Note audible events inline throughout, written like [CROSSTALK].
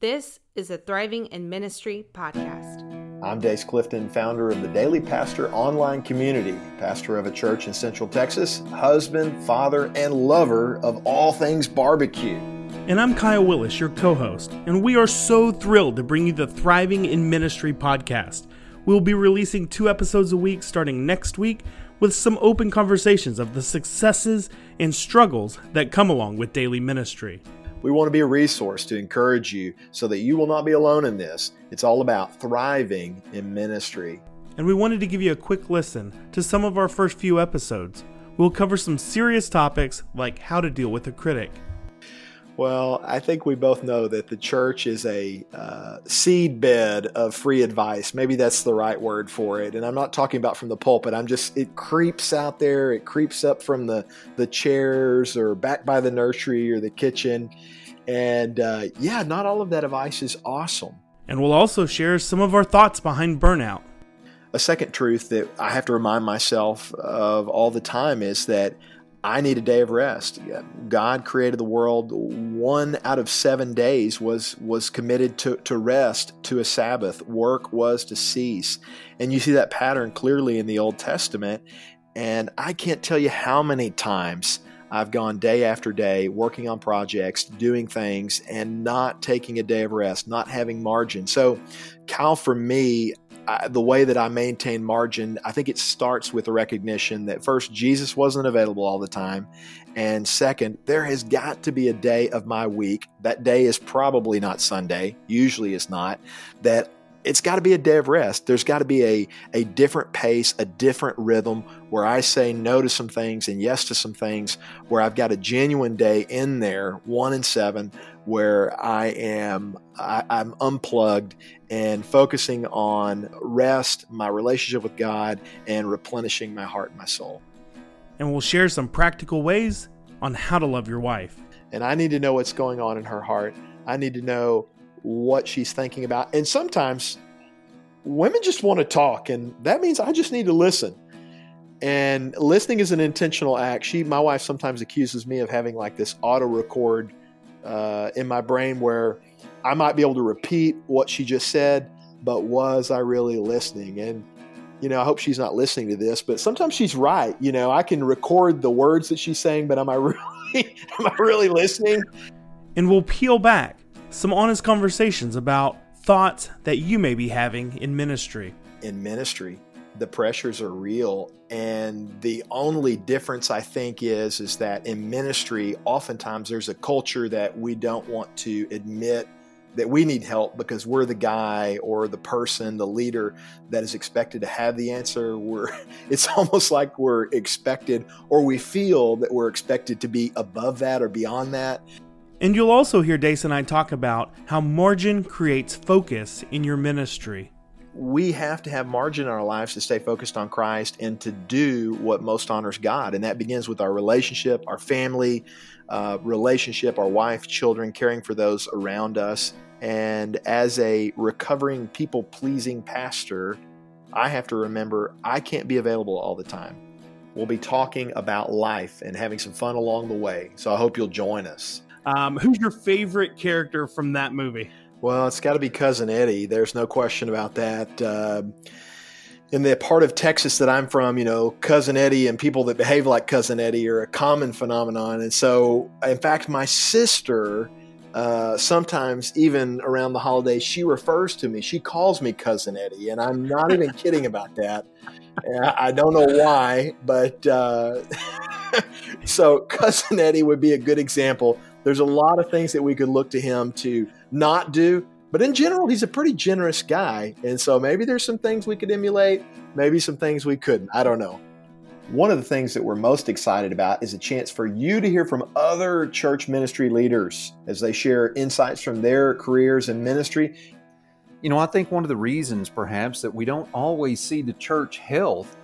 This is a Thriving in Ministry podcast. I'm Dace Clifton, founder of the Daily Pastor online community, pastor of a church in Central Texas, husband, father, and lover of all things barbecue. And I'm Kyle Willis, your co host, and we are so thrilled to bring you the Thriving in Ministry podcast. We'll be releasing two episodes a week starting next week with some open conversations of the successes and struggles that come along with daily ministry. We want to be a resource to encourage you so that you will not be alone in this. It's all about thriving in ministry. And we wanted to give you a quick listen to some of our first few episodes. We'll cover some serious topics like how to deal with a critic, well, I think we both know that the church is a uh, seed bed of free advice. Maybe that's the right word for it. And I'm not talking about from the pulpit. I'm just it creeps out there. It creeps up from the the chairs or back by the nursery or the kitchen. And uh, yeah, not all of that advice is awesome. And we'll also share some of our thoughts behind burnout. A second truth that I have to remind myself of all the time is that I need a day of rest. God created the world. One out of seven days was was committed to, to rest, to a Sabbath. Work was to cease. And you see that pattern clearly in the Old Testament. And I can't tell you how many times I've gone day after day working on projects, doing things, and not taking a day of rest, not having margin. So, Kyle, for me, I, the way that I maintain margin, I think it starts with the recognition that first, Jesus wasn't available all the time. And second, there has got to be a day of my week. That day is probably not Sunday, usually it's not, that it's got to be a day of rest. There's got to be a, a different pace, a different rhythm where I say no to some things and yes to some things, where I've got a genuine day in there, one and seven, where I am I, I'm unplugged and focusing on rest, my relationship with God, and replenishing my heart and my soul. And we'll share some practical ways on how to love your wife. And I need to know what's going on in her heart. I need to know what she's thinking about. And sometimes women just want to talk, and that means I just need to listen. And listening is an intentional act. She, my wife, sometimes accuses me of having like this auto record uh, in my brain where I might be able to repeat what she just said, but was I really listening? And you know, I hope she's not listening to this, but sometimes she's right. You know, I can record the words that she's saying, but am I [LAUGHS] really am I really listening? And we'll peel back some honest conversations about thoughts that you may be having in ministry. In ministry, the pressures are real and the only difference i think is is that in ministry oftentimes there's a culture that we don't want to admit that we need help because we're the guy or the person the leader that is expected to have the answer we're [LAUGHS] it's almost like we're expected or we feel that we're expected to be above that or beyond that and you'll also hear Dace and I talk about how margin creates focus in your ministry. We have to have margin in our lives to stay focused on Christ and to do what most honors God. And that begins with our relationship, our family uh, relationship, our wife, children, caring for those around us. And as a recovering, people pleasing pastor, I have to remember I can't be available all the time. We'll be talking about life and having some fun along the way. So I hope you'll join us. Um, who's your favorite character from that movie? Well, it's got to be Cousin Eddie. There's no question about that. Uh, in the part of Texas that I'm from, you know, Cousin Eddie and people that behave like Cousin Eddie are a common phenomenon. And so, in fact, my sister, uh, sometimes even around the holidays, she refers to me. She calls me Cousin Eddie, and I'm not even [LAUGHS] kidding about that. I don't know why, but uh, [LAUGHS] so Cousin Eddie would be a good example there's a lot of things that we could look to him to not do. But in general, he's a pretty generous guy. And so maybe there's some things we could emulate, maybe some things we couldn't. I don't know. One of the things that we're most excited about is a chance for you to hear from other church ministry leaders as they share insights from their careers and ministry. You know, I think one of the reasons perhaps that we don't always see the church health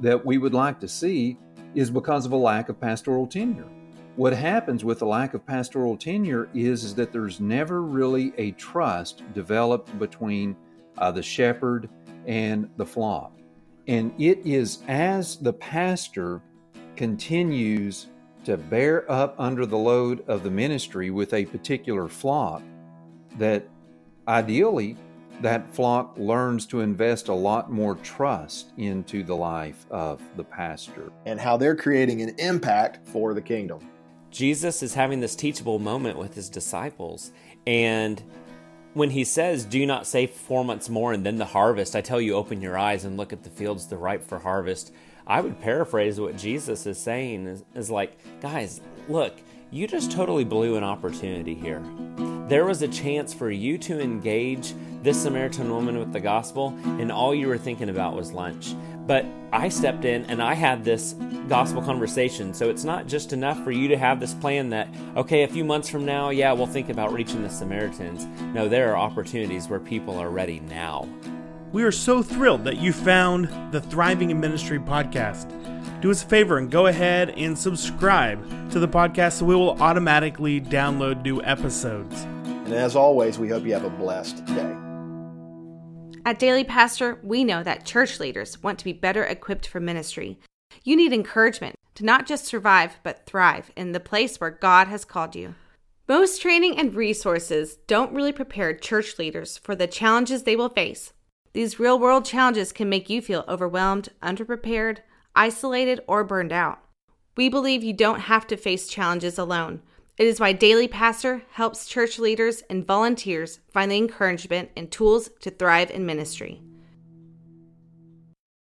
that we would like to see is because of a lack of pastoral tenure what happens with the lack of pastoral tenure is, is that there's never really a trust developed between uh, the shepherd and the flock. And it is as the pastor continues to bear up under the load of the ministry with a particular flock that ideally, that flock learns to invest a lot more trust into the life of the pastor and how they're creating an impact for the kingdom. Jesus is having this teachable moment with his disciples. And when he says, Do not say four months more and then the harvest, I tell you, open your eyes and look at the fields, they're ripe for harvest. I would paraphrase what Jesus is saying is, is like, guys, look, you just totally blew an opportunity here. There was a chance for you to engage this Samaritan woman with the gospel, and all you were thinking about was lunch. But I stepped in and I had this gospel conversation. So it's not just enough for you to have this plan that, okay, a few months from now, yeah, we'll think about reaching the Samaritans. No, there are opportunities where people are ready now. We are so thrilled that you found the Thriving in Ministry podcast. Do us a favor and go ahead and subscribe to the podcast so we will automatically download new episodes. And as always, we hope you have a blessed day. At Daily Pastor, we know that church leaders want to be better equipped for ministry. You need encouragement to not just survive, but thrive in the place where God has called you. Most training and resources don't really prepare church leaders for the challenges they will face. These real world challenges can make you feel overwhelmed, underprepared, isolated, or burned out. We believe you don't have to face challenges alone. It is why Daily Pastor helps church leaders and volunteers find the encouragement and tools to thrive in ministry.